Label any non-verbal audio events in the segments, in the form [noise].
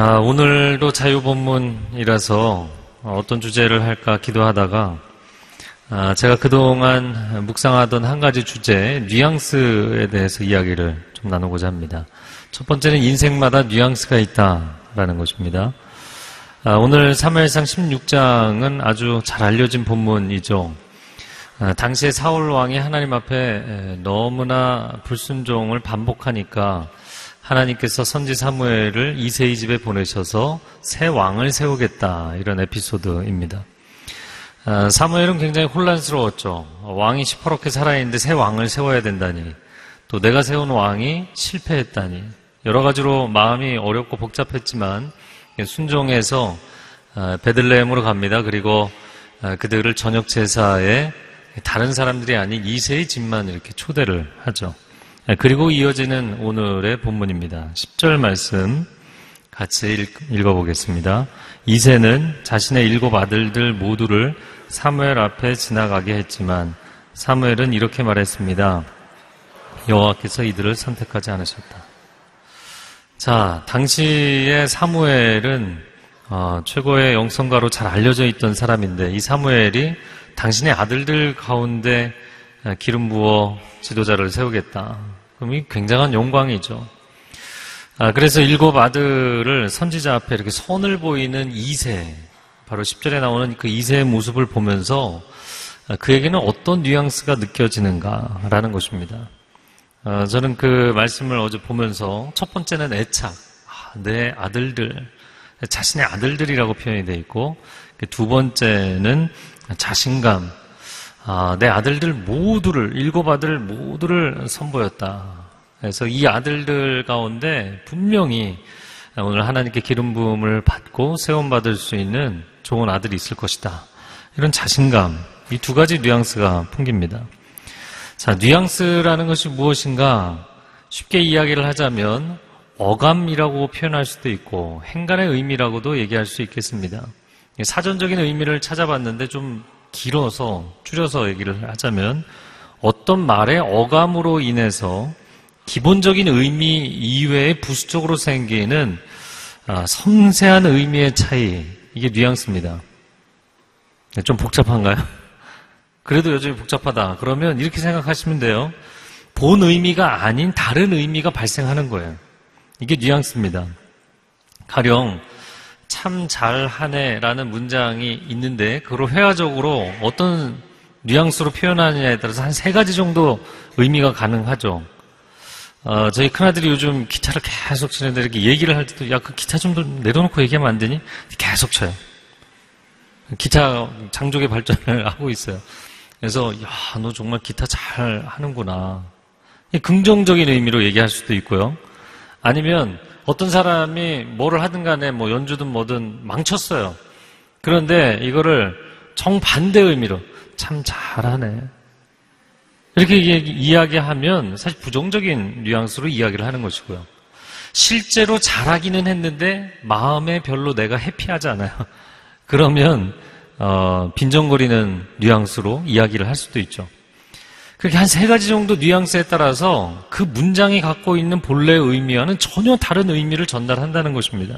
아, 오늘도 자유본문이라서 어떤 주제를 할까 기도하다가 아, 제가 그동안 묵상하던 한 가지 주제, 뉘앙스에 대해서 이야기를 좀 나누고자 합니다. 첫 번째는 인생마다 뉘앙스가 있다라는 것입니다. 아, 오늘 3회상 16장은 아주 잘 알려진 본문이죠. 아, 당시에 사울 왕이 하나님 앞에 에, 너무나 불순종을 반복하니까 하나님께서 선지 사무엘을 이세이 집에 보내셔서 새 왕을 세우겠다 이런 에피소드입니다. 아, 사무엘은 굉장히 혼란스러웠죠. 왕이 시퍼렇게 살아있는데 새 왕을 세워야 된다니 또 내가 세운 왕이 실패했다니 여러 가지로 마음이 어렵고 복잡했지만 순종해서 아, 베들레헴으로 갑니다. 그리고 아, 그들을 저녁 제사에 다른 사람들이 아닌 이세의 집만 이렇게 초대를 하죠. 아, 그리고 이어지는 오늘의 본문입니다. 10절 말씀 같이 읽, 어보겠습니다 이세는 자신의 일곱 아들들 모두를 사무엘 앞에 지나가게 했지만 사무엘은 이렇게 말했습니다. 여호와께서 이들을 선택하지 않으셨다. 자, 당시에 사무엘은 어, 최고의 영성가로 잘 알려져 있던 사람인데 이 사무엘이 당신의 아들들 가운데 어, 기름 부어 지도자를 세우겠다. 그럼 이 굉장한 영광이죠. 아, 그래서 일곱 아들을 선지자 앞에 이렇게 선을 보이는 이세, 바로 10절에 나오는 그 이세의 모습을 보면서 아, 그에게는 어떤 뉘앙스가 느껴지는가라는 것입니다. 아, 저는 그 말씀을 어제 보면서 첫 번째는 애착, 아, 내 아들들, 자신의 아들들이라고 표현이 되어 있고 그두 번째는 자신감, 아, 내 아들들 모두를 일곱 아들 모두를 선보였다. 그래서 이 아들들 가운데 분명히 오늘 하나님께 기름 부음을 받고 세움 받을 수 있는 좋은 아들이 있을 것이다. 이런 자신감, 이 두 가지 뉘앙스가 풍깁니다. 자, 뉘앙스라는 것이 무엇인가? 쉽게 이야기를 하자면 어감이라고 표현할 수도 있고 행간의 의미라고도 얘기할 수 있겠습니다. 사전적인 의미를 찾아봤는데 좀 길어서 줄여서 얘기를 하자면 어떤 말의 어감으로 인해서 기본적인 의미 이외에 부수적으로 생기는 아, 섬세한 의미의 차이 이게 뉘앙스입니다. 네, 좀 복잡한가요? 그래도 여전히 복잡하다. 그러면 이렇게 생각하시면 돼요. 본 의미가 아닌 다른 의미가 발생하는 거예요. 이게 뉘앙스입니다. 가령 참 잘하네라는 문장이 있는데 그걸 회화적으로 어떤 뉘앙스로 표현하느냐에 따라서 한 세 가지 정도 의미가 가능하죠. 어, 저희 큰아들이 요즘 기타를 계속 치는데 이렇게 얘기를 할 때도 야 그 기타 좀 내려놓고 얘기하면 안 되니? 계속 쳐요. 기타 장족의 발전을 [laughs] 하고 있어요. 그래서 야 너 정말 기타 잘 하는구나. 긍정적인 의미로 얘기할 수도 있고요. 아니면 어떤 사람이 뭐를 하든 간에 뭐 연주든 뭐든 망쳤어요. 그런데 이거를 정반대 의미로 참 잘하네. 이렇게 이야기하면 사실 부정적인 뉘앙스로 이야기를 하는 것이고요. 실제로 잘하기는 했는데 마음에 별로 내가 해피하지 않아요. [laughs] 그러면 어, 빈정거리는 뉘앙스로 이야기를 할 수도 있죠. 그렇게 한 세 가지 정도 뉘앙스에 따라서 그 문장이 갖고 있는 본래의 의미와는 전혀 다른 의미를 전달한다는 것입니다.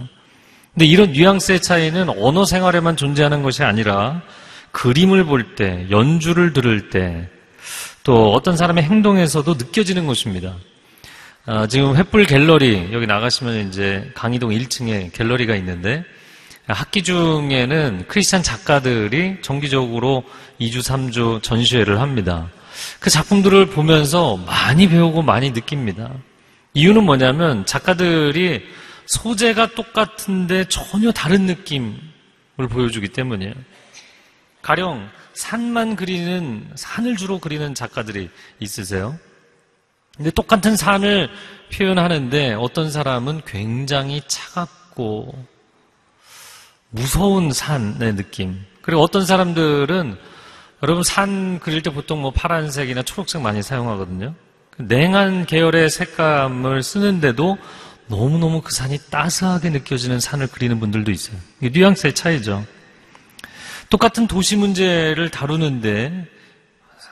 근데 이런 뉘앙스의 차이는 언어 생활에만 존재하는 것이 아니라 그림을 볼 때, 연주를 들을 때, 또 어떤 사람의 행동에서도 느껴지는 것입니다. 아, 지금 횃불 갤러리, 여기 나가시면 이제 강의동 1층에 갤러리가 있는데, 학기 중에는 크리스찬 작가들이 정기적으로 2주, 3주 전시회를 합니다. 그 작품들을 보면서 많이 배우고 많이 느낍니다. 이유는 뭐냐면 작가들이 소재가 똑같은데 전혀 다른 느낌을 보여주기 때문이에요. 가령 산만 그리는 산을 주로 그리는 작가들이 있으세요. 근데 똑같은 산을 표현하는데 어떤 사람은 굉장히 차갑고 무서운 산의 느낌. 그리고 어떤 사람들은 여러분 산 그릴 때 보통 뭐 파란색이나 초록색 많이 사용하거든요. 그 냉한 계열의 색감을 쓰는데도 너무너무 그 산이 따스하게 느껴지는 산을 그리는 분들도 있어요. 이게 뉘앙스의 차이죠. 똑같은 도시 문제를 다루는데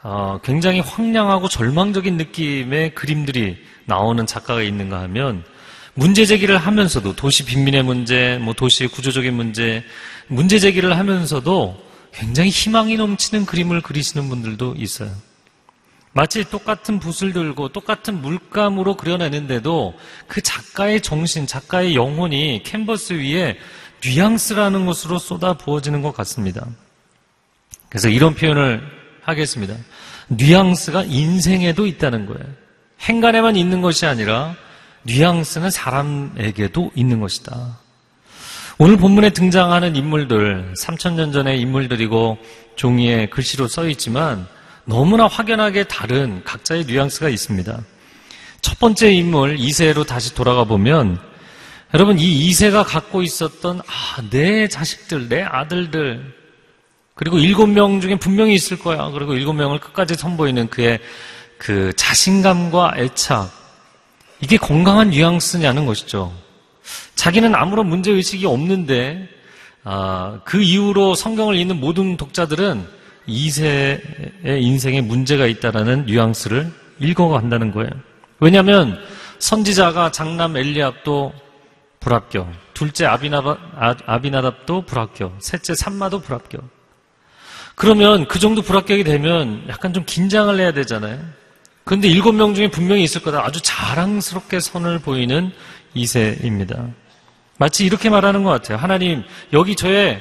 어, 굉장히 황량하고 절망적인 느낌의 그림들이 나오는 작가가 있는가 하면 문제 제기를 하면서도 도시 빈민의 문제, 뭐 도시의 구조적인 문제, 문제 제기를 하면서도 굉장히 희망이 넘치는 그림을 그리시는 분들도 있어요. 마치 똑같은 붓을 들고 똑같은 물감으로 그려내는데도 그 작가의 정신, 작가의 영혼이 캔버스 위에 뉘앙스라는 것으로 쏟아 부어지는 것 같습니다. 그래서 이런 표현을 하겠습니다. 뉘앙스가 인생에도 있다는 거예요. 행간에만 있는 것이 아니라 뉘앙스는 사람에게도 있는 것이다. 오늘 본문에 등장하는 인물들, 3천년 전의 인물들이고 종이에 글씨로 써 있지만 너무나 확연하게 다른 각자의 뉘앙스가 있습니다. 첫 번째 인물 이세로 다시 돌아가 보면 여러분 이 이세가 갖고 있었던 아, 내 자식들, 내 아들들 그리고 일곱 명 중에 분명히 있을 거야. 그리고 일곱 명을 끝까지 선보이는 그의 그 자신감과 애착 이게 건강한 뉘앙스냐는 것이죠. 자기는 아무런 문제 의식이 없는데 아, 그 이후로 성경을 읽는 모든 독자들은 이세의 인생에 문제가 있다라는 뉘앙스를 읽어간다는 거예요. 왜냐하면 선지자가 장남 엘리압도 불합격, 둘째 아비나답, 아, 아비나답도 불합격, 셋째 삼마도 불합격. 그러면 그 정도 불합격이 되면 약간 좀 긴장을 해야 되잖아요. 그런데 일곱 명 중에 분명히 있을 거다. 아주 자랑스럽게 선을 보이는 이세입니다. 마치 이렇게 말하는 것 같아요. 하나님, 여기 저의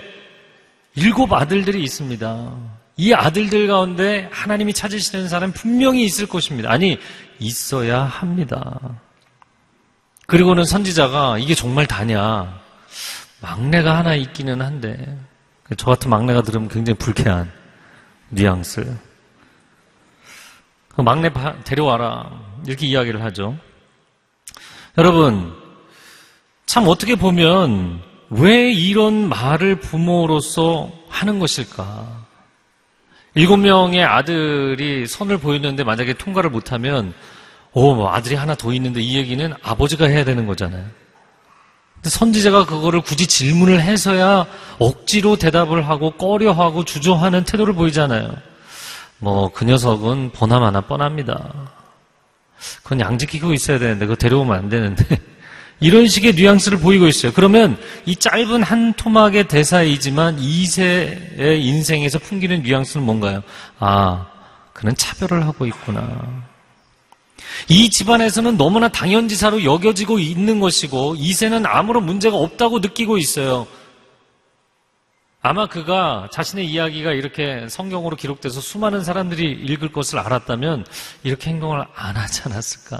일곱 아들들이 있습니다. 이 아들들 가운데 하나님이 찾으시는 사람 분명히 있을 것입니다. 아니, 있어야 합니다. 그리고는 선지자가 이게 정말 다냐. 막내가 하나 있기는 한데, 저 같은 막내가 들으면 굉장히 불쾌한 뉘앙스. 그 막내 데려와라. 이렇게 이야기를 하죠. 여러분, 참 어떻게 보면 왜 이런 말을 부모로서 하는 것일까? 일곱 명의 아들이 선을 보이는데 만약에 통과를 못하면, 오, 뭐 아들이 하나 더 있는데 이 얘기는 아버지가 해야 되는 거잖아요. 근데 선지자가 그거를 굳이 질문을 해서야 억지로 대답을 하고 꺼려하고 주저하는 태도를 보이잖아요. 뭐, 그 녀석은 하나 뻔합니다. 그건 양지키고 있어야 되는데, 그거 데려오면 안 되는데. [laughs] 이런 식의 뉘앙스를 보이고 있어요. 그러면 이 짧은 한 토막의 대사이지만 이세의 인생에서 풍기는 뉘앙스는 뭔가요? 아, 그는 차별을 하고 있구나. 이 집안에서는 너무나 당연지사로 여겨지고 있는 것이고 이세는 아무런 문제가 없다고 느끼고 있어요. 아마 그가 자신의 이야기가 이렇게 성경으로 기록돼서 수많은 사람들이 읽을 것을 알았다면 이렇게 행동을 안 하지 않았을까?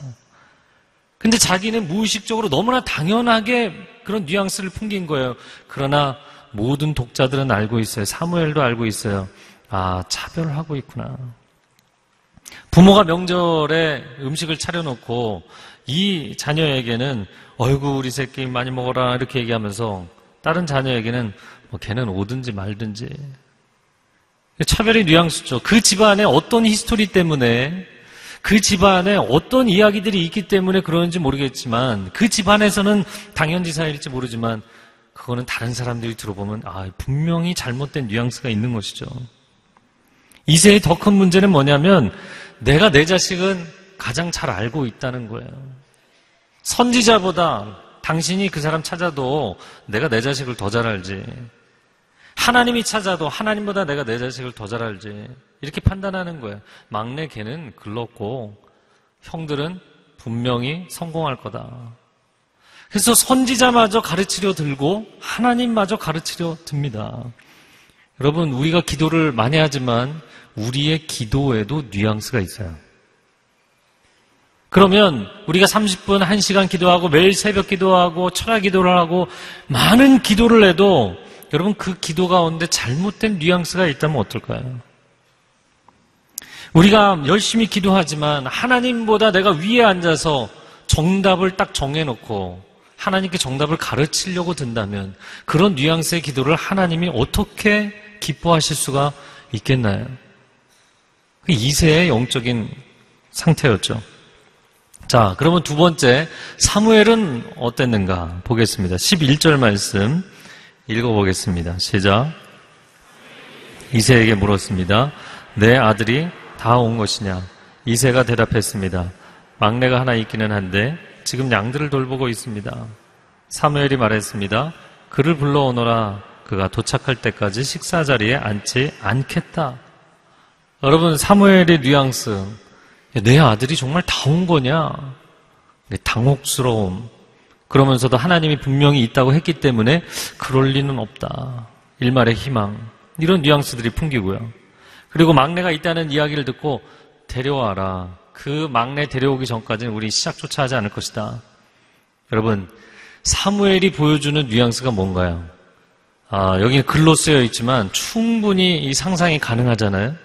근데 자기는 무의식적으로 너무나 당연하게 그런 뉘앙스를 풍긴 거예요. 그러나 모든 독자들은 알고 있어요. 사무엘도 알고 있어요. 아, 차별하고 있구나. 부모가 명절에 음식을 차려놓고 이 자녀에게는 어이구 우리 새끼 많이 먹어라 이렇게 얘기하면서 다른 자녀에게는 뭐 걔는 오든지 말든지 차별의 뉘앙스죠. 그 집안에 어떤 history 때문에 그 집안에 어떤 이야기들이 있기 때문에 그러는지 모르겠지만 그 집안에서는 당연지사일지 모르지만 그거는 다른 사람들이 들어보면 아 분명히 잘못된 뉘앙스가 있는 것이죠. 이새의 더 큰 문제는 뭐냐면 내가 내 자식은 가장 잘 알고 있다는 거예요. 선지자보다 당신이 그 사람 찾아도 내가 내 자식을 더 잘 알지. 하나님이 찾아도 하나님보다 내가 내 자식을 더 잘 알지. 이렇게 판단하는 거예요. 막내 걔는 글렀고 형들은 분명히 성공할 거다. 그래서 선지자마저 가르치려 들고 하나님마저 가르치려 듭니다. 여러분, 우리가 기도를 많이 하지만 우리의 기도에도 뉘앙스가 있어요. 그러면 우리가 30분, 1시간 기도하고 매일 새벽 기도하고 철학 기도를 하고 많은 기도를 해도 여러분 그 기도 가운데 잘못된 뉘앙스가 있다면 어떨까요? 우리가 열심히 기도하지만 하나님보다 내가 위에 앉아서 정답을 딱 정해놓고 하나님께 정답을 가르치려고 든다면 그런 뉘앙스의 기도를 하나님이 어떻게 기뻐하실 수가 있겠나요? 그 이세의 영적인 상태였죠. 자, 그러면 두 번째, 사무엘은 어땠는가 보겠습니다. 11절 말씀 읽어보겠습니다. 시작. 이세에게 물었습니다. 내 아들이 다 온 것이냐? 이세가 대답했습니다. 막내가 하나 있기는 한데 지금 양들을 돌보고 있습니다. 사무엘이 말했습니다. 그를 불러오너라. 그가 도착할 때까지 식사 자리에 앉지 않겠다. 여러분 사무엘의 뉘앙스. 내 아들이 정말 다 온 거냐? 당혹스러움. 그러면서도 하나님이 분명히 있다고 했기 때문에 그럴 리는 없다. 일말의 희망. 이런 뉘앙스들이 풍기고요. 그리고 막내가 있다는 이야기를 듣고 데려와라. 그 막내 데려오기 전까지는 우리 시작조차 하지 않을 것이다. 여러분, 사무엘이 보여주는 뉘앙스가 뭔가요? 아, 여기는 글로 쓰여 있지만 충분히 이 상상이 가능하잖아요.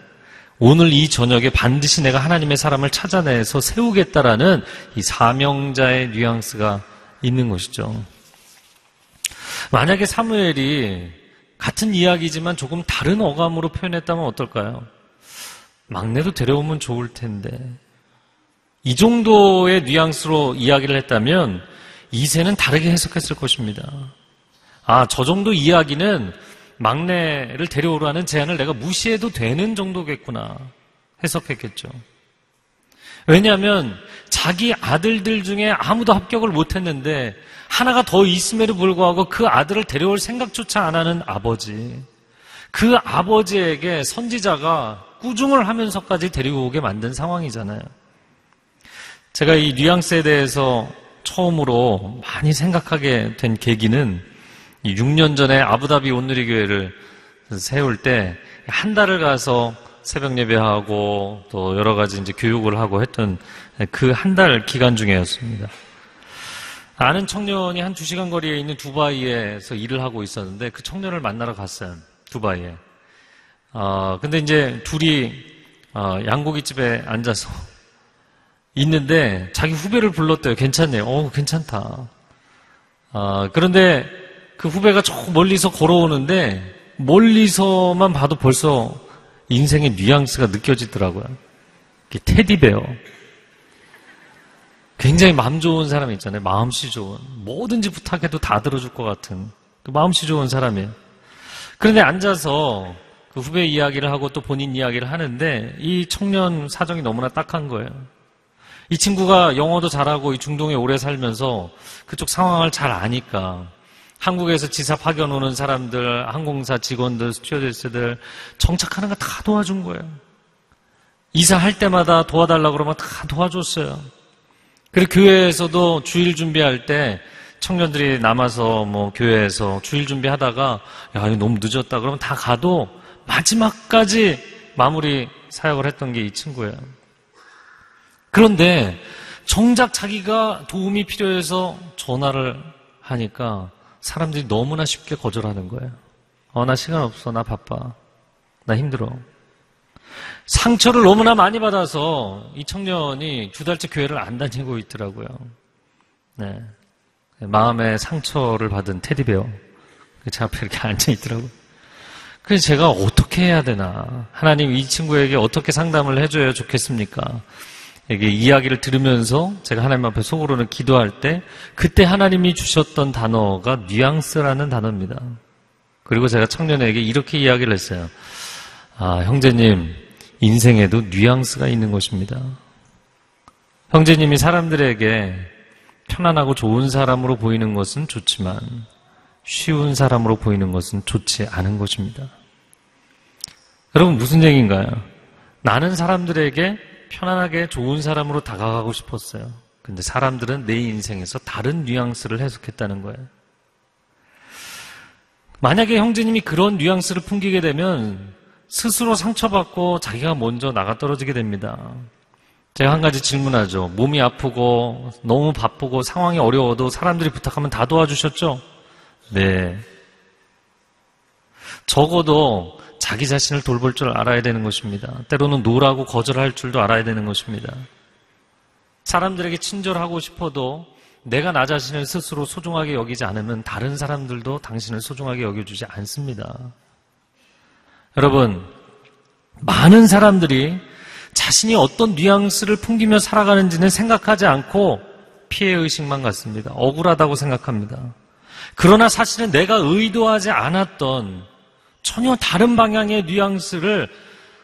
오늘 이 저녁에 반드시 내가 하나님의 사람을 찾아내서 세우겠다라는 이 사명자의 뉘앙스가 있는 것이죠. 만약에 사무엘이 같은 이야기지만 조금 다른 어감으로 표현했다면 어떨까요? 막내도 데려오면 좋을 텐데. 이 정도의 뉘앙스로 이야기를 했다면 이세는 다르게 해석했을 것입니다. 아, 저 정도 이야기는 막내를 데려오라는 제안을 내가 무시해도 되는 정도겠구나 해석했겠죠. 왜냐하면 자기 아들들 중에 아무도 합격을 못했는데 하나가 더 있음에도 불구하고 그 아들을 데려올 생각조차 안 하는 아버지. 그 아버지에게 선지자가 꾸중을 하면서까지 데리고 오게 만든 상황이잖아요. 제가 이 뉘앙스에 대해서 처음으로 많이 생각하게 된 계기는 6년 전에 아부다비 온누리 교회를 세울 때 한 달을 가서 새벽 예배하고 또 여러 가지 이제 교육을 하고 했던 그 한 달 기간 중이었습니다. 아는 청년이 한 두 시간 거리에 있는 두바이에서 일을 하고 있었는데 그 청년을 만나러 갔어요. 두바이에. 어, 근데 이제 둘이 어, 양고기 집에 앉아서 있는데 자기 후배를 불렀대요. 괜찮네요. 어, 괜찮다. 어, 그런데 그 후배가 저 멀리서 걸어오는데 멀리서만 봐도 벌써 인생의 뉘앙스가 느껴지더라고요. 테디베어. 굉장히 마음 좋은 사람이 있잖아요. 마음씨 좋은. 뭐든지 부탁해도 다 들어줄 것 같은. 그 마음씨 좋은 사람이에요. 그런데 앉아서 그 후배 이야기를 하고 또 본인 이야기를 하는데 이 청년 사정이 너무나 딱한 거예요. 이 친구가 영어도 잘하고 이 중동에 오래 살면서 그쪽 상황을 잘 아니까 한국에서 지사 파견 오는 사람들, 항공사 직원들, 스튜어디스들 정착하는 거 다 도와준 거예요. 이사할 때마다 도와달라고 그러면 다 도와줬어요. 그리고 교회에서도 주일 준비할 때 청년들이 남아서 뭐 교회에서 주일 준비하다가 야, 너무 늦었다. 그러면 다 가도 마지막까지 마무리 사역을 했던 게 이 친구예요. 그런데 정작 자기가 도움이 필요해서 전화를 하니까 사람들이 너무나 쉽게 거절하는 거예요. 어, 나 시간 없어. 나 바빠. 나 힘들어. 상처를 너무나 많이 받아서 이 청년이 두 달째 교회를 안 다니고 있더라고요. 네. 마음에 상처를 받은 테디베어. 제 앞에 이렇게 [laughs] 앉아있더라고요. 그래서 제가 어떻게 해야 되나. 하나님 이 친구에게 어떻게 상담을 해줘야 좋겠습니까? 이게 이야기를 들으면서 제가 하나님 앞에 속으로는 기도할 때 그때 하나님이 주셨던 단어가 뉘앙스라는 단어입니다. 그리고 제가 청년에게 이렇게 이야기를 했어요. 아, 형제님, 인생에도 뉘앙스가 있는 것입니다. 형제님이 사람들에게 편안하고 좋은 사람으로 보이는 것은 좋지만 쉬운 사람으로 보이는 것은 좋지 않은 것입니다. 여러분 무슨 얘기인가요? 나는 사람들에게 편안하게 좋은 사람으로 다가가고 싶었어요. 근데 사람들은 내 인생에서 다른 뉘앙스를 해석했다는 거예요. 만약에 형제님이 그런 뉘앙스를 풍기게 되면 스스로 상처받고 자기가 먼저 나가 떨어지게 됩니다. 제가 한 가지 질문하죠. 몸이 아프고 너무 바쁘고 상황이 어려워도 사람들이 부탁하면 다 도와주셨죠? 네. 적어도 자기 자신을 돌볼 줄 알아야 되는 것입니다. 때로는 노라고 거절할 줄도 알아야 되는 것입니다. 사람들에게 친절하고 싶어도 내가 나 자신을 스스로 소중하게 여기지 않으면 다른 사람들도 당신을 소중하게 여겨주지 않습니다. 여러분, 많은 사람들이 자신이 어떤 뉘앙스를 풍기며 살아가는지는 생각하지 않고 피해 의식만 갖습니다. 억울하다고 생각합니다. 그러나 사실은 내가 의도하지 않았던 전혀 다른 방향의 뉘앙스를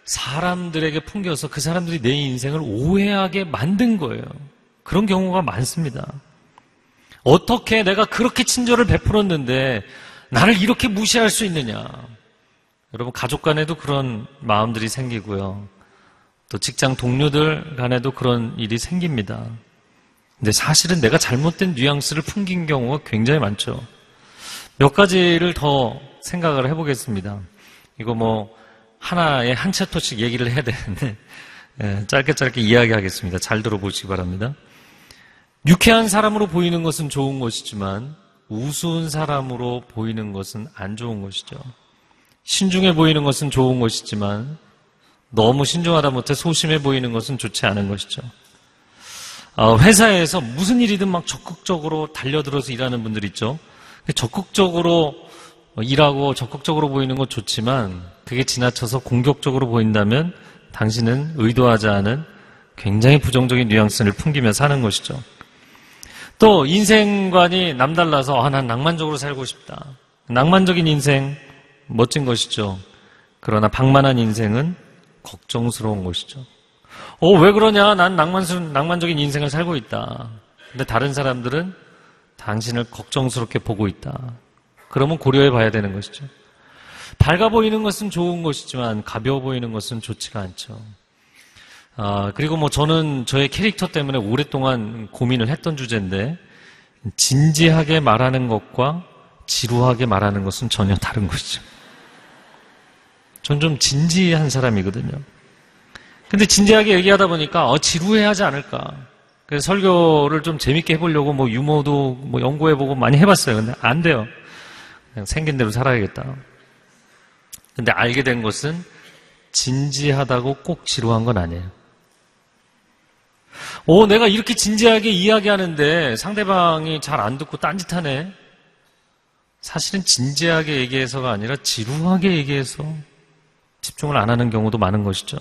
사람들에게 풍겨서 그 사람들이 내 인생을 오해하게 만든 거예요. 그런 경우가 많습니다. 어떻게 내가 그렇게 친절을 베풀었는데 나를 이렇게 무시할 수 있느냐. 여러분, 가족 간에도 그런 마음들이 생기고요. 또 직장 동료들 간에도 그런 일이 생깁니다. 근데 사실은 내가 잘못된 뉘앙스를 풍긴 경우가 굉장히 많죠. 몇 가지를 더 생각을 해보겠습니다. 이거 뭐, 하나의 한 챕터씩 얘기를 해야 되는데, 예, 짧게 짧게 이야기하겠습니다. 잘 들어보시기 바랍니다. 유쾌한 사람으로 보이는 것은 좋은 것이지만, 우스운 사람으로 보이는 것은 안 좋은 것이죠. 신중해 보이는 것은 좋은 것이지만, 너무 신중하다 못해 소심해 보이는 것은 좋지 않은 것이죠. 어, 회사에서 무슨 일이든 막 적극적으로 달려들어서 일하는 분들 있죠. 적극적으로 일하고 적극적으로 보이는 건 좋지만 그게 지나쳐서 공격적으로 보인다면 당신은 의도하지 않은 굉장히 부정적인 뉘앙스를 풍기며 사는 것이죠. 또 인생관이 남달라서 아, 난 낭만적으로 살고 싶다. 낭만적인 인생 멋진 것이죠. 그러나 방만한 인생은 걱정스러운 것이죠. 어, 왜 그러냐? 난 낭만스러운, 낭만적인 인생을 살고 있다. 근데 다른 사람들은 당신을 걱정스럽게 보고 있다. 그러면 고려해 봐야 되는 것이죠. 밝아 보이는 것은 좋은 것이지만 가벼워 보이는 것은 좋지가 않죠. 아, 그리고 뭐 저는 저의 캐릭터 때문에 오랫동안 고민을 했던 주제인데 진지하게 말하는 것과 지루하게 말하는 것은 전혀 다른 것이죠. 전 좀 진지한 사람이거든요. 근데 진지하게 얘기하다 보니까 어, 지루해 하지 않을까. 그래서 설교를 좀 재밌게 해보려고 뭐 유머도 뭐 연구해보고 많이 해봤어요. 근데 안 돼요. 그냥 생긴 대로 살아야겠다. 근데 알게 된 것은 진지하다고 꼭 지루한 건 아니에요. 오, 내가 이렇게 진지하게 이야기하는데 상대방이 잘 안 듣고 딴짓하네. 사실은 진지하게 얘기해서가 아니라 지루하게 얘기해서 집중을 안 하는 경우도 많은 것이죠.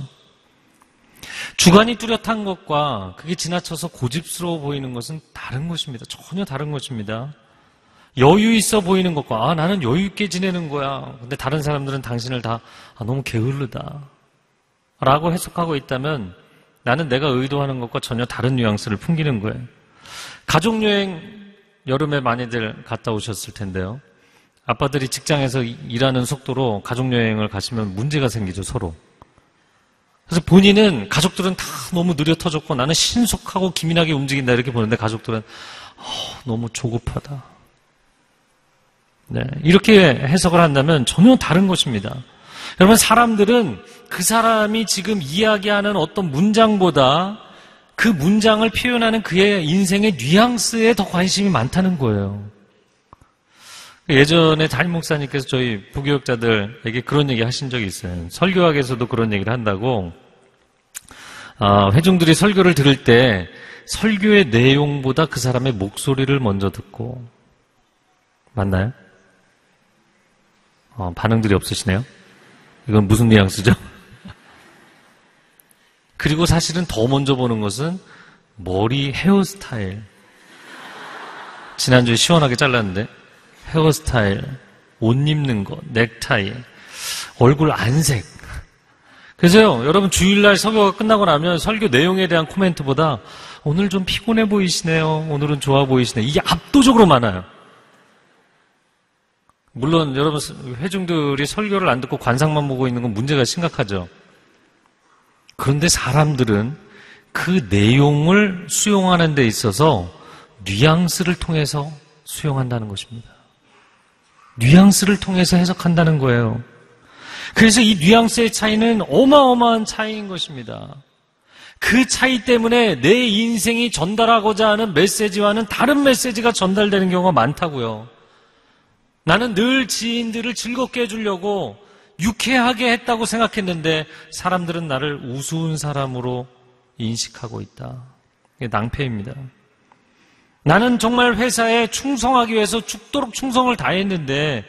주관이 뚜렷한 것과 그게 지나쳐서 고집스러워 보이는 것은 다른 것입니다. 전혀 다른 것입니다. 여유 있어 보이는 것과 아 나는 여유 있게 지내는 거야. 근데 다른 사람들은 당신을 다 아, 너무 게을르다. 라고 해석하고 있다면 나는 내가 의도하는 것과 전혀 다른 뉘앙스를 풍기는 거예요. 가족 여행 여름에 많이들 갔다 오셨을 텐데요. 아빠들이 직장에서 일하는 속도로 가족 여행을 가시면 문제가 생기죠, 서로. 그래서 본인은 가족들은 다 너무 느려 터졌고 나는 신속하고 기민하게 움직인다 이렇게 보는데 가족들은 어, 너무 조급하다. 네, 이렇게 해석을 한다면 전혀 다른 것입니다. 여러분 사람들은 그 사람이 지금 이야기하는 어떤 문장보다 그 문장을 표현하는 그의 인생의 뉘앙스에 더 관심이 많다는 거예요. 예전에 담임 목사님께서 저희 부교육자들에게 그런 얘기 하신 적이 있어요. 설교학에서도 그런 얘기를 한다고. 아, 회중들이 설교를 들을 때 설교의 내용보다 그 사람의 목소리를 먼저 듣고 맞나요? 어, 반응들이 없으시네요. 이건 무슨 뉘앙스죠? [laughs] 그리고 사실은 더 먼저 보는 것은 머리 헤어스타일. 지난주에 시원하게 잘랐는데 헤어스타일, 옷 입는 것, 넥타이, 얼굴 안색. 그래서요, 여러분 주일날 설교가 끝나고 나면 설교 내용에 대한 코멘트보다 오늘 좀 피곤해 보이시네요. 오늘은 좋아 보이시네. 이게 압도적으로 많아요. 물론 여러분 회중들이 설교를 안 듣고 관상만 보고 있는 건 문제가 심각하죠. 그런데 사람들은 그 내용을 수용하는 데 있어서 뉘앙스를 통해서 수용한다는 것입니다. 뉘앙스를 통해서 해석한다는 거예요. 그래서 이 뉘앙스의 차이는 어마어마한 차이인 것입니다. 그 차이 때문에 내 인생이 전달하고자 하는 메시지와는 다른 메시지가 전달되는 경우가 많다고요. 나는 늘 지인들을 즐겁게 해주려고 유쾌하게 했다고 생각했는데 사람들은 나를 우스운 사람으로 인식하고 있다. 이게 낭패입니다. 나는 정말 회사에 충성하기 위해서 죽도록 충성을 다했는데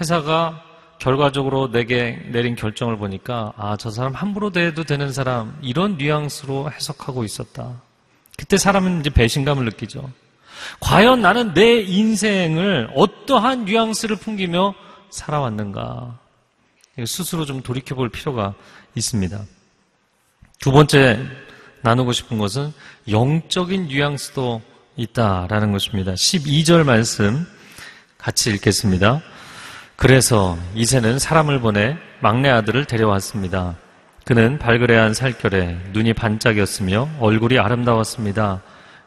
회사가 결과적으로 내게 내린 결정을 보니까 아, 저 사람 함부로 대해도 되는 사람 이런 뉘앙스로 해석하고 있었다. 그때 사람은 이제 배신감을 느끼죠. 과연 나는 내 인생을 어떠한 뉘앙스를 풍기며 살아왔는가? 스스로 좀 돌이켜 볼 필요가 있습니다. 두 번째 나누고 싶은 것은 영적인 뉘앙스도 있다라는 것입니다. 12절 말씀 같이 읽겠습니다. 그래서 이새는 사람을 보내 막내 아들을 데려왔습니다. 그는 발그레한 살결에 눈이 반짝였으며 얼굴이 아름다웠습니다.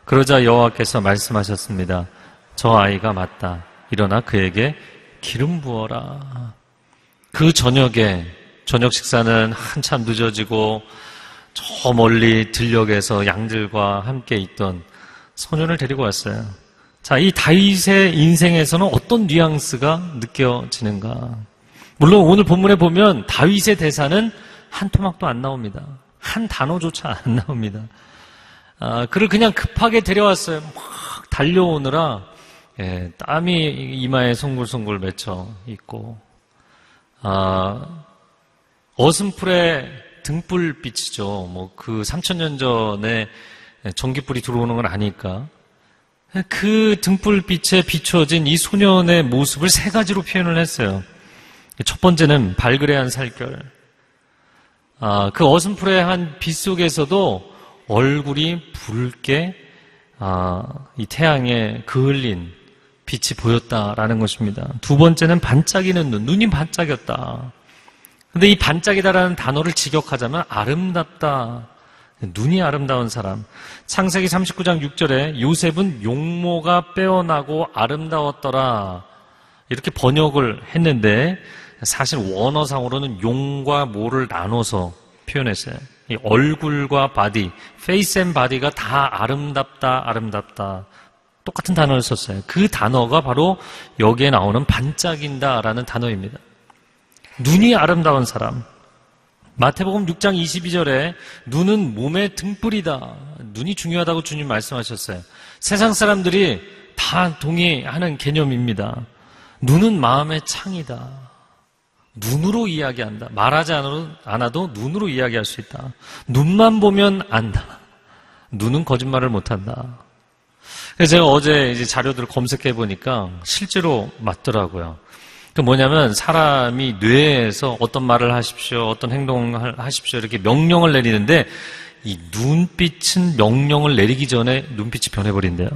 그러자 여호와께서 말씀하셨습니다. 저 아이가 맞다. 일어나 그에게 기름 부어라. 그 저녁에 저녁 식사는 한참 늦어지고 저 멀리 들녘에서 양들과 함께 있던 소년을 데리고 왔어요. 자, 이 다윗의 인생에서는 어떤 뉘앙스가 느껴지는가? 물론 오늘 본문에 보면 다윗의 대사는 한 토막도 안 나옵니다. 한 단어조차 안 나옵니다. 아, 그를 그냥 급하게 데려왔어요. 막 달려오느라 예, 땀이 이마에 송글송글 맺혀 있고 아, 어슴풀의 등불빛이죠. 뭐 그 3천 년 전에 전기불이 들어오는 걸 아니까 그 등불빛에 비춰진 이 소년의 모습을 세 가지로 표현을 했어요. 첫 번째는 발그레한 살결. 아, 그 어슴풀의 한빛 속에서도 얼굴이 붉게 아, 이 태양에 그을린 빛이 보였다라는 것입니다. 두 번째는 반짝이는 눈, 눈이 반짝였다. 근데 이 반짝이다라는 단어를 직역하자면 아름답다. 눈이 아름다운 사람. 창세기 39장 6절에 요셉은 용모가 빼어나고 아름다웠더라. 이렇게 번역을 했는데 사실 원어상으로는 용과 모를 나눠서 표현했어요. 이 얼굴과 body, face and body가 다 아름답다, 아름답다. 똑같은 단어를 썼어요. 그 단어가 바로 여기에 나오는 반짝인다라는 단어입니다. 눈이 아름다운 사람. 마태복음 6장 22절에 눈은 몸의 등불이다. 눈이 중요하다고 주님 말씀하셨어요. 세상 사람들이 다 동의하는 개념입니다. 눈은 마음의 창이다. 눈으로 이야기한다. 말하지 않아도 눈으로 이야기할 수 있다. 눈만 보면 안다. 눈은 거짓말을 못한다. 그래서 제가 어제 이제 자료들을 검색해 보니까 실제로 맞더라고요. 그 뭐냐면 사람이 뇌에서 어떤 말을 하십시오, 어떤 행동을 하십시오 이렇게 명령을 내리는데 이 눈빛은 명령을 내리기 전에 눈빛이 변해버린대요.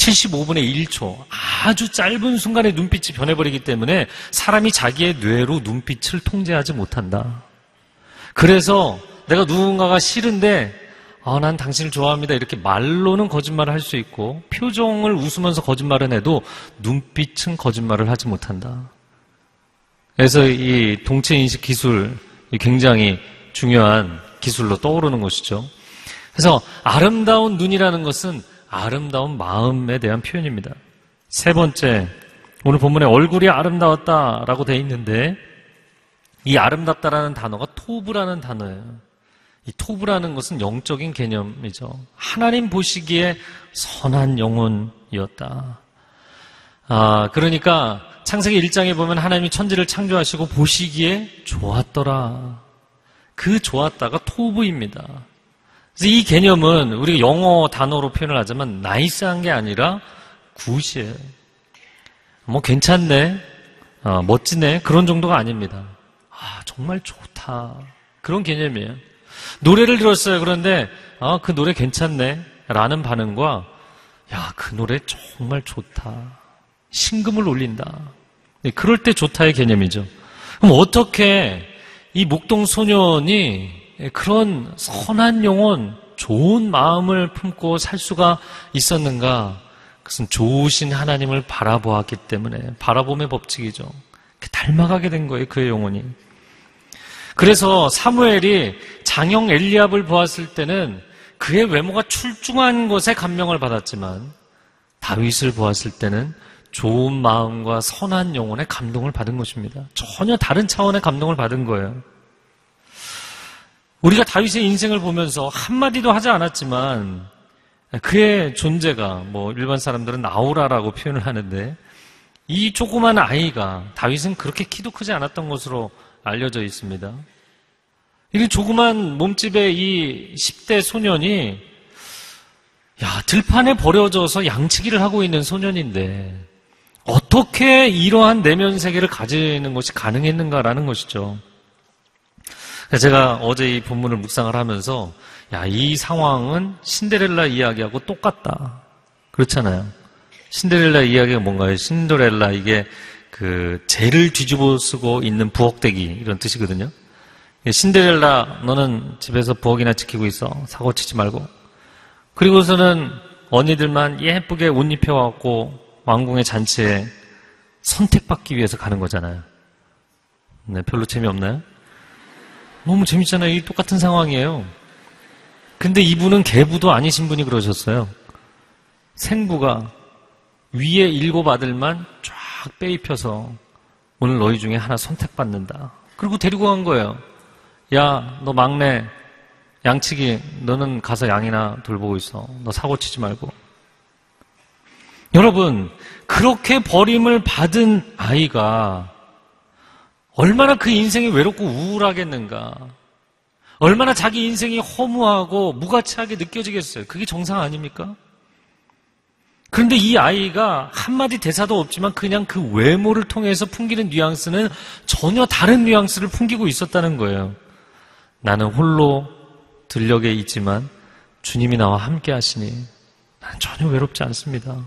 75분의 1초 아주 짧은 순간에 눈빛이 변해버리기 때문에 사람이 자기의 뇌로 눈빛을 통제하지 못한다. 그래서 내가 누군가가 싫은데 아, 난 당신을 좋아합니다. 이렇게 말로는 거짓말을 할 수 있고 표정을 웃으면서 거짓말은 해도 눈빛은 거짓말을 하지 못한다. 그래서 이 동체 인식 기술 굉장히 중요한 기술로 떠오르는 것이죠. 그래서 아름다운 눈이라는 것은 아름다운 마음에 대한 표현입니다. 세 번째, 오늘 본문에 얼굴이 아름다웠다라고 돼 있는데 이 아름답다라는 단어가 토브라는 단어예요. 이 토브라는 것은 영적인 개념이죠. 하나님 보시기에 선한 영혼이었다. 아, 그러니까 창세기 1장에 보면 하나님이 천지를 창조하시고 보시기에 좋았더라. 그 좋았다가 토브입니다. 그래서 이 개념은 우리가 영어 단어로 표현을 하자면 나이스한 게 아니라 굿이에요. 뭐 괜찮네, 어, 멋지네 그런 정도가 아닙니다. 아 정말 좋다 그런 개념이에요. 노래를 들었어요. 그런데 아, 그 노래 괜찮네 라는 반응과 야 그 노래 정말 좋다 신금을 울린다. 네, 그럴 때 좋다의 개념이죠. 그럼 어떻게 이 목동 소년이 그런 선한 영혼, 좋은 마음을 품고 살 수가 있었는가? 그것은 좋으신 하나님을 바라보았기 때문에 바라봄의 법칙이죠. 닮아가게 된 거예요, 그의 영혼이. 그래서 사무엘이 장형 엘리압을 보았을 때는 그의 외모가 출중한 것에 감명을 받았지만 다윗을 보았을 때는 좋은 마음과 선한 영혼에 감동을 받은 것입니다. 전혀 다른 차원의 감동을 받은 거예요. 우리가 다윗의 인생을 보면서 한마디도 하지 않았지만 그의 존재가 뭐 일반 사람들은 나오라라고 표현을 하는데 이 조그만 아이가 다윗은 그렇게 키도 크지 않았던 것으로 알려져 있습니다. 이 조그만 몸집의 이 10대 소년이 야, 들판에 버려져서 양치기를 하고 있는 소년인데 어떻게 이러한 내면 세계를 가지는 것이 가능했는가라는 것이죠. 제가 어제 이 본문을 묵상을 하면서 야, 이 상황은 신데렐라 이야기하고 똑같다. 그렇잖아요. 신데렐라 이야기가 뭔가요? 신데렐라 이게 그 죄를 뒤집어 쓰고 있는 부엌대기 이런 뜻이거든요. 신데렐라 너는 집에서 부엌이나 지키고 있어. 사고 치지 말고. 그리고서는 언니들만 예쁘게 옷 입혀갖고 왕궁의 잔치에 선택받기 위해서 가는 거잖아요. 네, 별로 재미없나요? 너무 재밌잖아요. 이 똑같은 상황이에요. 근데 이분은 계부도 아니신 분이 그러셨어요. 생부가 위에 일곱 아들만 쫙 빼입혀서 오늘 너희 중에 하나 선택받는다. 그리고 데리고 간 거예요. 야, 너 막내 양치기 너는 가서 양이나 돌보고 있어. 너 사고 치지 말고. 여러분, 그렇게 버림을 받은 아이가 얼마나 그 인생이 외롭고 우울하겠는가. 얼마나 자기 인생이 허무하고 무가치하게 느껴지겠어요. 그게 정상 아닙니까? 그런데 이 아이가 한마디 대사도 없지만 그냥 그 외모를 통해서 풍기는 뉘앙스는 전혀 다른 뉘앙스를 풍기고 있었다는 거예요. 나는 홀로 들녘에 있지만 주님이 나와 함께 하시니 난 전혀 외롭지 않습니다.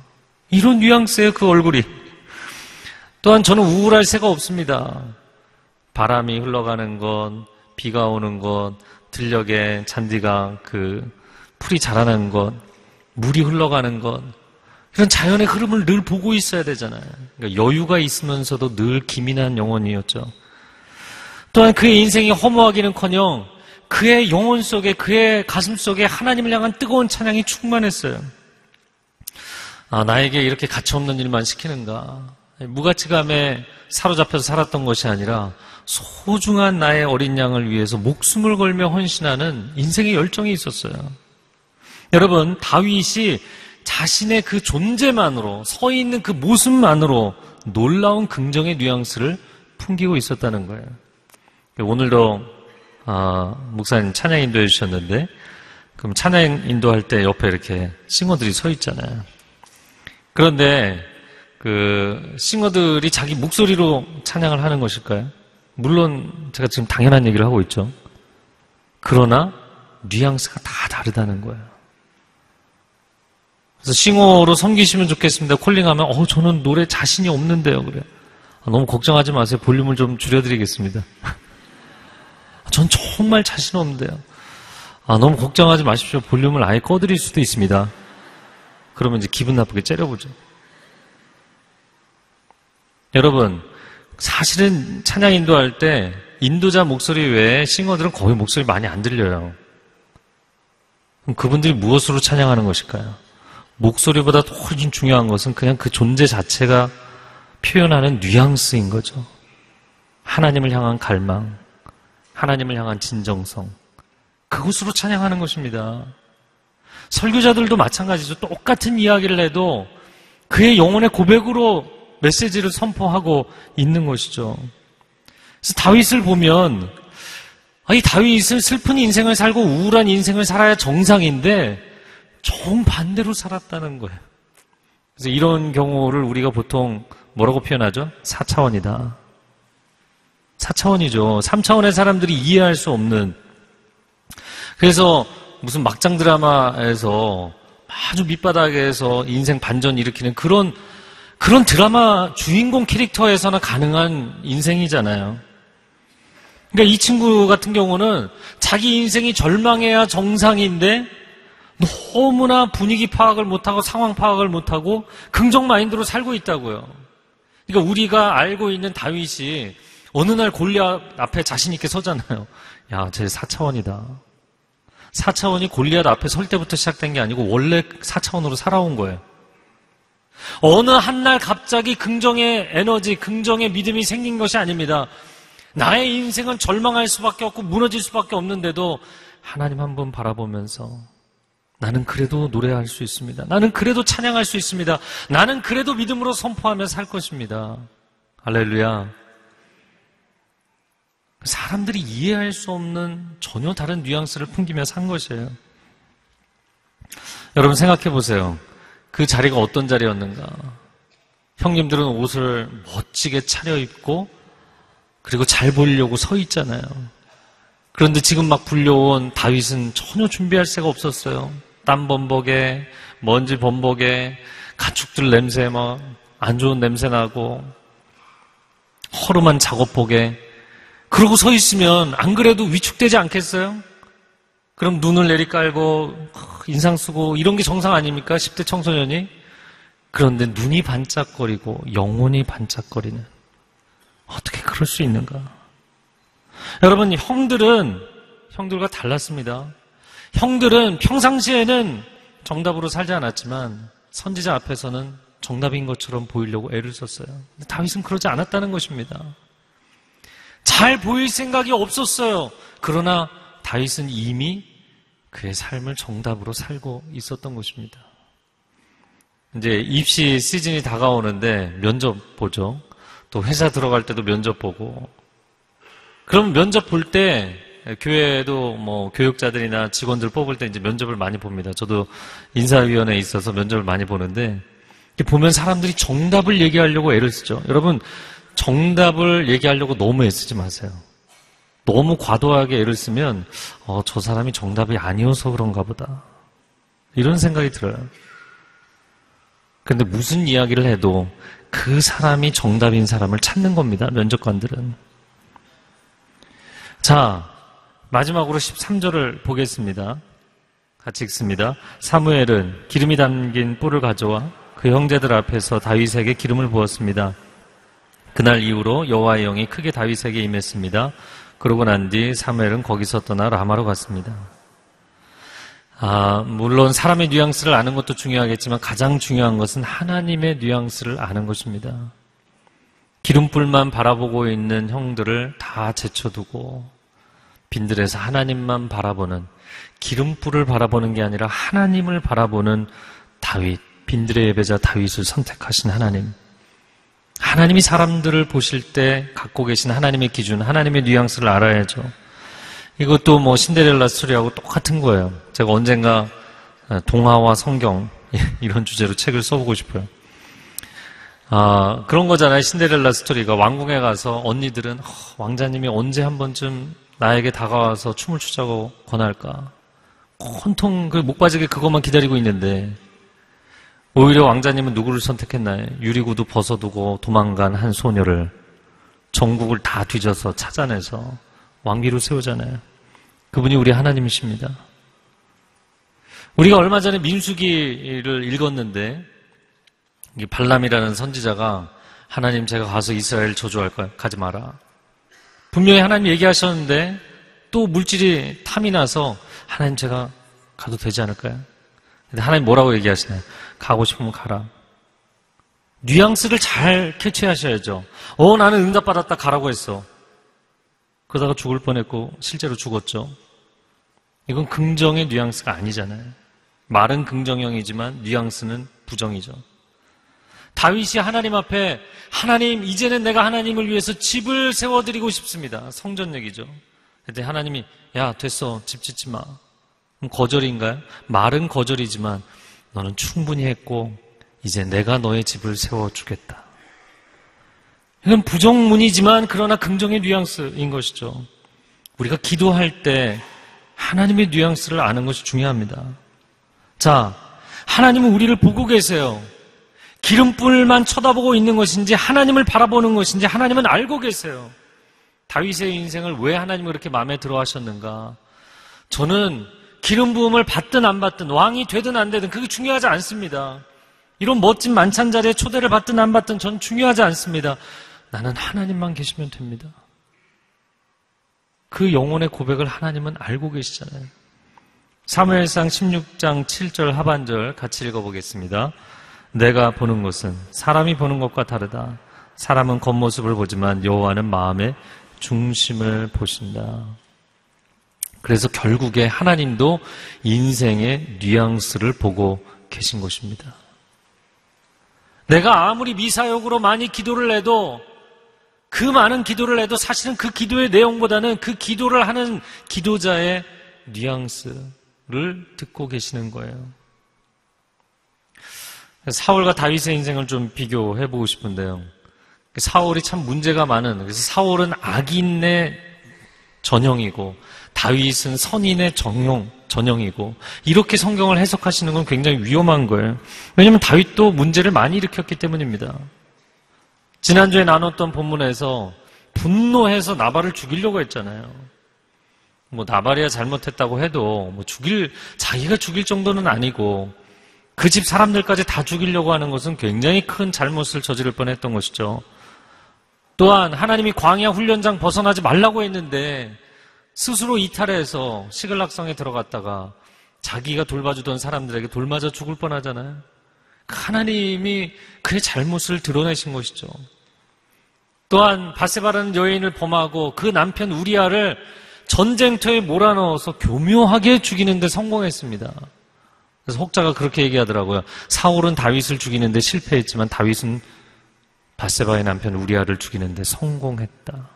이런 뉘앙스의 그 얼굴이. 또한 저는 우울할 새가 없습니다. 바람이 흘러가는 것, 비가 오는 것, 들녘에 잔디가 그 풀이 자라는 것, 물이 흘러가는 것, 이런 자연의 흐름을 늘 보고 있어야 되잖아요. 그러니까 여유가 있으면서도 늘 기민한 영혼이었죠. 또한 그의 인생이 허무하기는커녕 그의 영혼 속에 그의 가슴 속에 하나님을 향한 뜨거운 찬양이 충만했어요. 아, 나에게 이렇게 가치 없는 일만 시키는가? 무가치감에 사로잡혀서 살았던 것이 아니라 소중한 나의 어린 양을 위해서 목숨을 걸며 헌신하는 인생의 열정이 있었어요. 여러분, 다윗이 자신의 그 존재만으로 서 있는 그 모습만으로 놀라운 긍정의 뉘앙스를 풍기고 있었다는 거예요. 오늘도 아, 목사님 찬양 인도해 주셨는데 그럼 찬양 인도할 때 옆에 이렇게 싱어들이 서 있잖아요. 그런데 그 싱어들이 자기 목소리로 찬양을 하는 것일까요? 물론 제가 지금 당연한 얘기를 하고 있죠. 그러나 뉘앙스가 다 다르다는 거예요. 그래서 싱어로 섬기시면 좋겠습니다. 콜링하면 어 저는 노래 자신이 없는데요. 그래요. 아, 너무 걱정하지 마세요. 볼륨을 좀 줄여드리겠습니다. [laughs] 전 정말 자신 없는데요. 아 너무 걱정하지 마십시오. 볼륨을 아예 꺼드릴 수도 있습니다. 그러면 이제 기분 나쁘게 째려보죠. 여러분, 사실은 찬양 인도할 때 인도자 목소리 외에 싱어들은 거의 목소리 많이 안 들려요. 그럼 그분들이 무엇으로 찬양하는 것일까요? 목소리보다 훨씬 중요한 것은 그냥 그 존재 자체가 표현하는 뉘앙스인 거죠. 하나님을 향한 갈망, 하나님을 향한 진정성. 그것으로 찬양하는 것입니다. 설교자들도 마찬가지죠. 똑같은 이야기를 해도 그의 영혼의 고백으로 메시지를 선포하고 있는 것이죠. 그래서 다윗을 보면 아, 이 다윗은 슬픈 인생을 살고 우울한 인생을 살아야 정상인데 정반대로 살았다는 거예요. 그래서 이런 경우를 우리가 보통 뭐라고 표현하죠? 4차원이다. 4차원이죠. 3차원의 사람들이 이해할 수 없는. 그래서 무슨 막장 드라마에서 아주 밑바닥에서 인생 반전 일으키는 그런 그런 드라마 주인공 캐릭터에서나 가능한 인생이잖아요. 그러니까 이 친구 같은 경우는 자기 인생이 절망해야 정상인데 너무나 분위기 파악을 못하고 상황 파악을 못하고 긍정 마인드로 살고 있다고요. 그러니까 우리가 알고 있는 다윗이 어느 날 골리앗 앞에 자신 있게 서잖아요. 야, 쟤 4차원이다. 4차원이 골리앗 앞에 설 때부터 시작된 게 아니고 원래 4차원으로 살아온 거예요. 어느 한날 갑자기 긍정의 에너지, 긍정의 믿음이 생긴 것이 아닙니다. 나의 인생은 절망할 수밖에 없고 무너질 수밖에 없는데도 하나님 한분 바라보면서 나는 그래도 노래할 수 있습니다. 나는 그래도 찬양할 수 있습니다. 나는 그래도 믿음으로 선포하며 살 것입니다. 할렐루야. 사람들이 이해할 수 없는 전혀 다른 뉘앙스를 풍기며 산 것이에요. 여러분 생각해 보세요. 그 자리가 어떤 자리였는가? 형님들은 옷을 멋지게 차려입고 그리고 잘 보이려고 서 있잖아요. 그런데 지금 막 불려온 다윗은 전혀 준비할 새가 없었어요. 땀 범벅에 먼지 범벅에 가축들 냄새 막 안 좋은 냄새 나고 허름한 작업복에 그러고 서 있으면 안 그래도 위축되지 않겠어요? 그럼 눈을 내리깔고 인상 쓰고 이런 게 정상 아닙니까? 10대 청소년이? 그런데 눈이 반짝거리고 영혼이 반짝거리는 어떻게 그럴 수 있는가? 여러분, 형들은 형들과 달랐습니다. 형들은 평상시에는 정답으로 살지 않았지만 선지자 앞에서는 정답인 것처럼 보이려고 애를 썼어요. 다윗은 그러지 않았다는 것입니다. 잘 보일 생각이 없었어요. 그러나 다윗은 이미 그의 삶을 정답으로 살고 있었던 것입니다. 이제 입시 시즌이 다가오는데 면접 보죠. 또 회사 들어갈 때도 면접 보고. 그럼 면접 볼 때 교회도 뭐 교육자들이나 직원들 뽑을 때 이제 면접을 많이 봅니다. 저도 인사위원회에 있어서 면접을 많이 보는데 보면 사람들이 정답을 얘기하려고 애를 쓰죠. 여러분 정답을 얘기하려고 너무 애쓰지 마세요. 너무 과도하게 애를 쓰면 어, 저 사람이 정답이 아니어서 그런가 보다. 이런 생각이 들어요. 근데 무슨 이야기를 해도 그 사람이 정답인 사람을 찾는 겁니다. 면접관들은. 자, 마지막으로 13절을 보겠습니다. 같이 읽습니다. 사무엘은 기름이 담긴 뿔을 가져와 그 형제들 앞에서 다윗에게 기름을 부었습니다. 그날 이후로 여호와의 영이 크게 다윗에게 임했습니다. 그러고 난 뒤 사무엘은 거기서 떠나 라마로 갔습니다. 아, 물론 사람의 뉘앙스를 아는 것도 중요하겠지만 가장 중요한 것은 하나님의 뉘앙스를 아는 것입니다. 기름불만 바라보고 있는 형들을 다 제쳐두고 빈들에서 하나님만 바라보는 기름불을 바라보는 게 아니라 하나님을 바라보는 다윗, 빈들의 예배자 다윗을 선택하신 하나님. 하나님이 사람들을 보실 때 갖고 계신 하나님의 기준, 하나님의 뉘앙스를 알아야죠. 이것도 뭐 신데렐라 스토리하고 똑같은 거예요. 제가 언젠가 동화와 성경 [laughs] 이런 주제로 책을 써보고 싶어요. 아, 그런 거잖아요. 신데렐라 스토리가 왕궁에 가서 언니들은 어, 왕자님이 언제 한 번쯤 나에게 다가와서 춤을 추자고 권할까? 온통 그 목바지게 그것만 기다리고 있는데 오히려 왕자님은 누구를 선택했나요? 유리구두 벗어두고 도망간 한 소녀를 전국을 다 뒤져서 찾아내서 왕비로 세우잖아요. 그분이 우리 하나님이십니다. 우리가 얼마 전에 민수기를 읽었는데 발람이라는 선지자가 하나님 제가 가서 이스라엘 저주할까요? 가지 마라. 분명히 하나님 얘기하셨는데 또 물질이 탐이 나서 하나님 제가 가도 되지 않을까요? 근데 하나님 뭐라고 얘기하시나요? 가고 싶으면 가라. 뉘앙스를 잘 캐치하셔야죠. 어, 나는 응답받았다 가라고 했어. 그러다가 죽을 뻔했고 실제로 죽었죠. 이건 긍정의 뉘앙스가 아니잖아요. 말은 긍정형이지만 뉘앙스는 부정이죠. 다윗이 하나님 앞에 하나님 이제는 내가 하나님을 위해서 집을 세워드리고 싶습니다. 성전 얘기죠. 근데 하나님이 야 됐어 집 짓지 마. 거절인가요? 말은 거절이지만 너는 충분히 했고 이제 내가 너의 집을 세워주겠다. 이건 부정문이지만 그러나 긍정의 뉘앙스인 것이죠. 우리가 기도할 때 하나님의 뉘앙스를 아는 것이 중요합니다. 자, 하나님은 우리를 보고 계세요. 기름불만 쳐다보고 있는 것인지 하나님을 바라보는 것인지 하나님은 알고 계세요. 다윗의 인생을 왜 하나님이 그렇게 마음에 들어 하셨는가? 저는 기름 부음을 받든 안 받든 왕이 되든 안 되든 그게 중요하지 않습니다. 이런 멋진 만찬 자리에 초대를 받든 안 받든 전 중요하지 않습니다. 나는 하나님만 계시면 됩니다. 그 영혼의 고백을 하나님은 알고 계시잖아요. 사무엘상 16장 7절 하반절 같이 읽어보겠습니다. 내가 보는 것은 사람이 보는 것과 다르다. 사람은 겉모습을 보지만 여호와는 마음의 중심을 보신다. 그래서 결국에 하나님도 인생의 뉘앙스를 보고 계신 것입니다. 내가 아무리 미사역으로 많이 기도를 해도 그 많은 기도를 해도 사실은 그 기도의 내용보다는 그 기도를 하는 기도자의 뉘앙스를 듣고 계시는 거예요. 사울과 다윗의 인생을 좀 비교해 보고 싶은데요. 사울이 참 문제가 많은, 그래서 사울은 악인의 전형이고, 다윗은 선인의 정형, 전형이고, 이렇게 성경을 해석하시는 건 굉장히 위험한 거예요. 왜냐하면 다윗도 문제를 많이 일으켰기 때문입니다. 지난주에 나눴던 본문에서 분노해서 나발을 죽이려고 했잖아요. 뭐 나발이야 잘못했다고 해도 뭐 죽일 자기가 죽일 정도는 아니고 그 집 사람들까지 다 죽이려고 하는 것은 굉장히 큰 잘못을 저지를 뻔했던 것이죠. 또한 하나님이 광야 훈련장 벗어나지 말라고 했는데 스스로 이탈해서 시글락성에 들어갔다가 자기가 돌봐주던 사람들에게 돌맞아 죽을 뻔하잖아요. 하나님이 그의 잘못을 드러내신 것이죠. 또한 바세바라는 여인을 범하고 그 남편 우리아를 전쟁터에 몰아넣어서 교묘하게 죽이는데 성공했습니다. 그래서 혹자가 그렇게 얘기하더라고요. 사울은 다윗을 죽이는데 실패했지만 다윗은 바세바의 남편 우리아를 죽이는데 성공했다.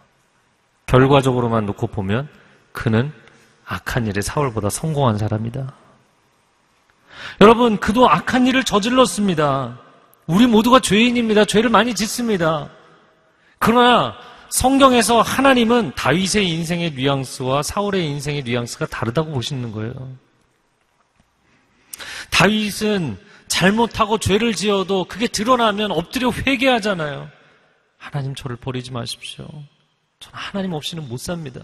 결과적으로만 놓고 보면 그는 악한 일에 사울보다 성공한 사람이다. 여러분, 그도 악한 일을 저질렀습니다. 우리 모두가 죄인입니다. 죄를 많이 짓습니다. 그러나 성경에서 하나님은 다윗의 인생의 뉘앙스와 사울의 인생의 뉘앙스가 다르다고 보시는 거예요. 다윗은 잘못하고 죄를 지어도 그게 드러나면 엎드려 회개하잖아요. 하나님 저를 버리지 마십시오. 저는 하나님 없이는 못 삽니다.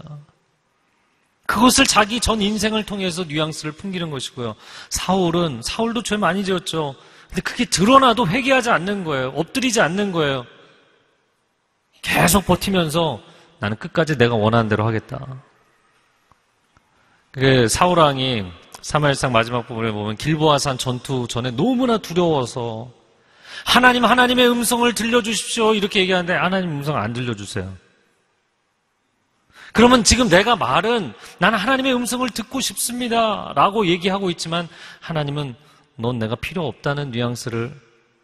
그것을 자기 전 인생을 통해서 뉘앙스를 풍기는 것이고요. 사울은 사울도 죄 많이 지었죠. 근데 그게 드러나도 회개하지 않는 거예요. 엎드리지 않는 거예요. 계속 버티면서 나는 끝까지 내가 원하는 대로 하겠다. 그 사울왕이 사마엘상 마지막 부분에 보면 길보아산 전투 전에 너무나 두려워서 하나님 하나님의 음성을 들려주십시오 이렇게 얘기하는데 하나님 음성 안 들려주세요. 그러면 지금 내가 말은 나는 하나님의 음성을 듣고 싶습니다 라고 얘기하고 있지만 하나님은 넌 내가 필요 없다는 뉘앙스를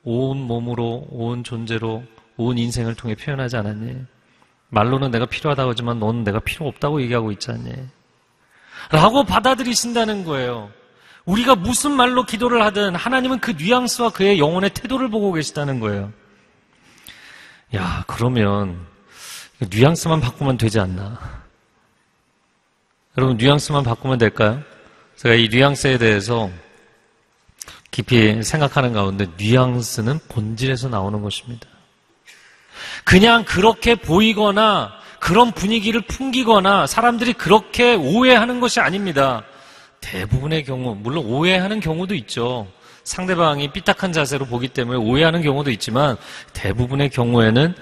온 몸으로 온 존재로 온 인생을 통해 표현하지 않았니? 말로는 내가 필요하다고 하지만 넌 내가 필요 없다고 얘기하고 있지 않니? 라고 받아들이신다는 거예요. 우리가 무슨 말로 기도를 하든 하나님은 그 뉘앙스와 그의 영혼의 태도를 보고 계시다는 거예요. 야, 그러면 뉘앙스만 바꾸면 되지 않나? 여러분, 뉘앙스만 바꾸면 될까요? 제가 이 뉘앙스에 대해서 깊이 생각하는 가운데 뉘앙스는 본질에서 나오는 것입니다. 그냥 그렇게 보이거나 그런 분위기를 풍기거나 사람들이 그렇게 오해하는 것이 아닙니다. 대부분의 경우, 물론 오해하는 경우도 있죠. 상대방이 삐딱한 자세로 보기 때문에 오해하는 경우도 있지만 대부분의 경우에는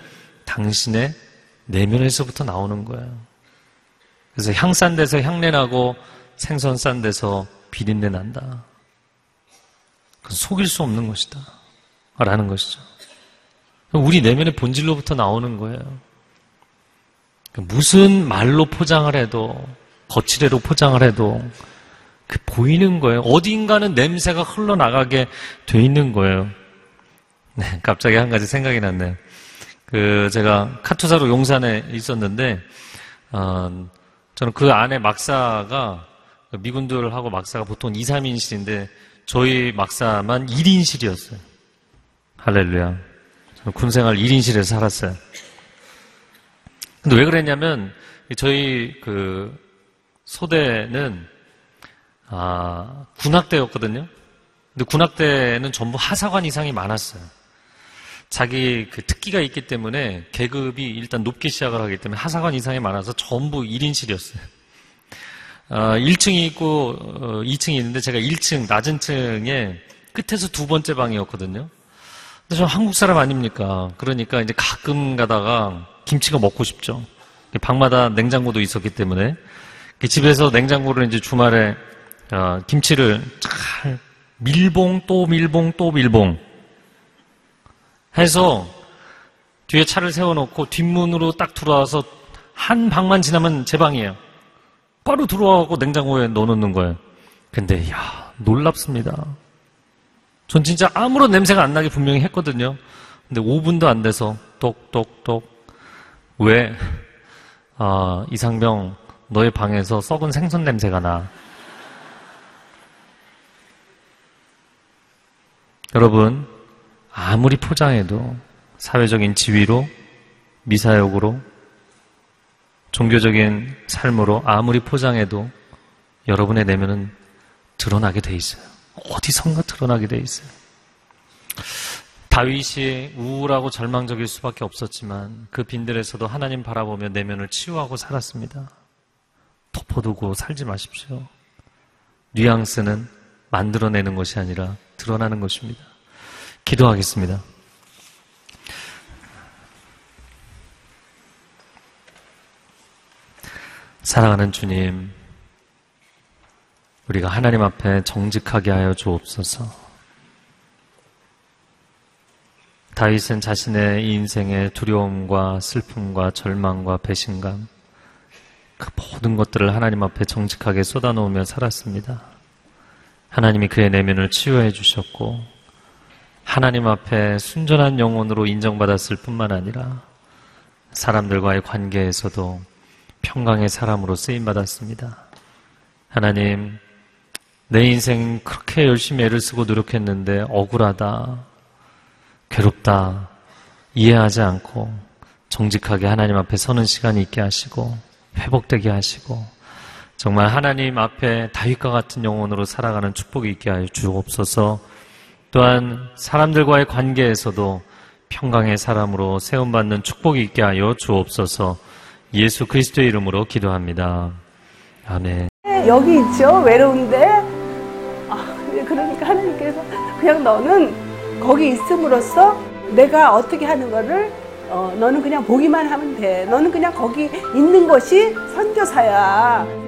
당신의 내면에서부터 나오는 거예요. 그래서 향 싼 데서 향내 나고 생선 싼 데서 비린내 난다. 속일 수 없는 것이다. 라는 것이죠. 우리 내면의 본질로부터 나오는 거예요. 무슨 말로 포장을 해도, 거칠애로 포장을 해도, 그 보이는 거예요. 어딘가는 냄새가 흘러나가게 돼 있는 거예요. 네, 갑자기 한 가지 생각이 났네요. 그, 제가 카투사로 용산에 있었는데, 어, 저는 그 안에 막사가, 미군들하고 막사가 보통 2, 3인실인데, 저희 막사만 1인실이었어요. 할렐루야. 군생활 1인실에서 살았어요. 근데 왜 그랬냐면, 저희 그 소대는, 아, 군악대였거든요. 근데 군악대는 전부 하사관 이상이 많았어요. 자기 그 특기가 있기 때문에 계급이 일단 높게 시작을 하기 때문에 하사관 이상이 많아서 전부 1인실이었어요. 아, 1층이 있고, 어, 2층이 있는데 제가 1층, 낮은 층에 끝에서 두 번째 방이었거든요. 근데 저 한국 사람 아닙니까? 그러니까 이제 가끔 가다가 김치가 먹고 싶죠. 방마다 냉장고도 있었기 때문에 집에서 냉장고를 이제 주말에 어, 김치를 잘 밀봉 또 밀봉 또 밀봉 해서 뒤에 차를 세워놓고 뒷문으로 딱 들어와서 한 방만 지나면 제 방이에요. 곧바로 들어와갖고 냉장고에 넣어놓는 거예요. 근데, 야 놀랍습니다. 전 진짜 아무런 냄새가 안 나게 분명히 했거든요. 근데 5분도 안 돼서 똑똑똑 왜 아, 이상병 너의 방에서 썩은 생선 냄새가 나. 여러분 아무리 포장해도 사회적인 지위로 미사역으로 종교적인 삶으로 아무리 포장해도 여러분의 내면은 드러나게 돼 있어요. 어디선가 드러나게 돼 있어요. 다윗이 우울하고 절망적일 수밖에 없었지만 그 빈들에서도 하나님 바라보며 내면을 치유하고 살았습니다. 덮어두고 살지 마십시오. 뉘앙스는 만들어내는 것이 아니라 드러나는 것입니다. 기도하겠습니다. 사랑하는 주님, 우리가 하나님 앞에 정직하게 하여 주옵소서. 다윗은 자신의 인생의 두려움과 슬픔과 절망과 배신감, 그 모든 것들을 하나님 앞에 정직하게 쏟아놓으며 살았습니다. 하나님이 그의 내면을 치유해 주셨고, 하나님 앞에 순전한 영혼으로 인정받았을 뿐만 아니라, 사람들과의 관계에서도 평강의 사람으로 쓰임받았습니다. 하나님, 내 인생 그렇게 열심히 애를 쓰고 노력했는데 억울하다, 괴롭다, 이해하지 않고 정직하게 하나님 앞에 서는 시간이 있게 하시고 회복되게 하시고 정말 하나님 앞에 다윗과 같은 영혼으로 살아가는 축복이 있게 하여 주옵소서 또한 사람들과의 관계에서도 평강의 사람으로 세움받는 축복이 있게 하여 주옵소서. 예수 그리스도의 이름으로 기도합니다. 아멘. 여기 있죠? 외로운데? 아, 그러니까 하나님께서 그냥 너는 거기 있음으로써 내가 어떻게 하는 거를 어, 너는 그냥 보기만 하면 돼. 너는 그냥 거기 있는 것이 선교사야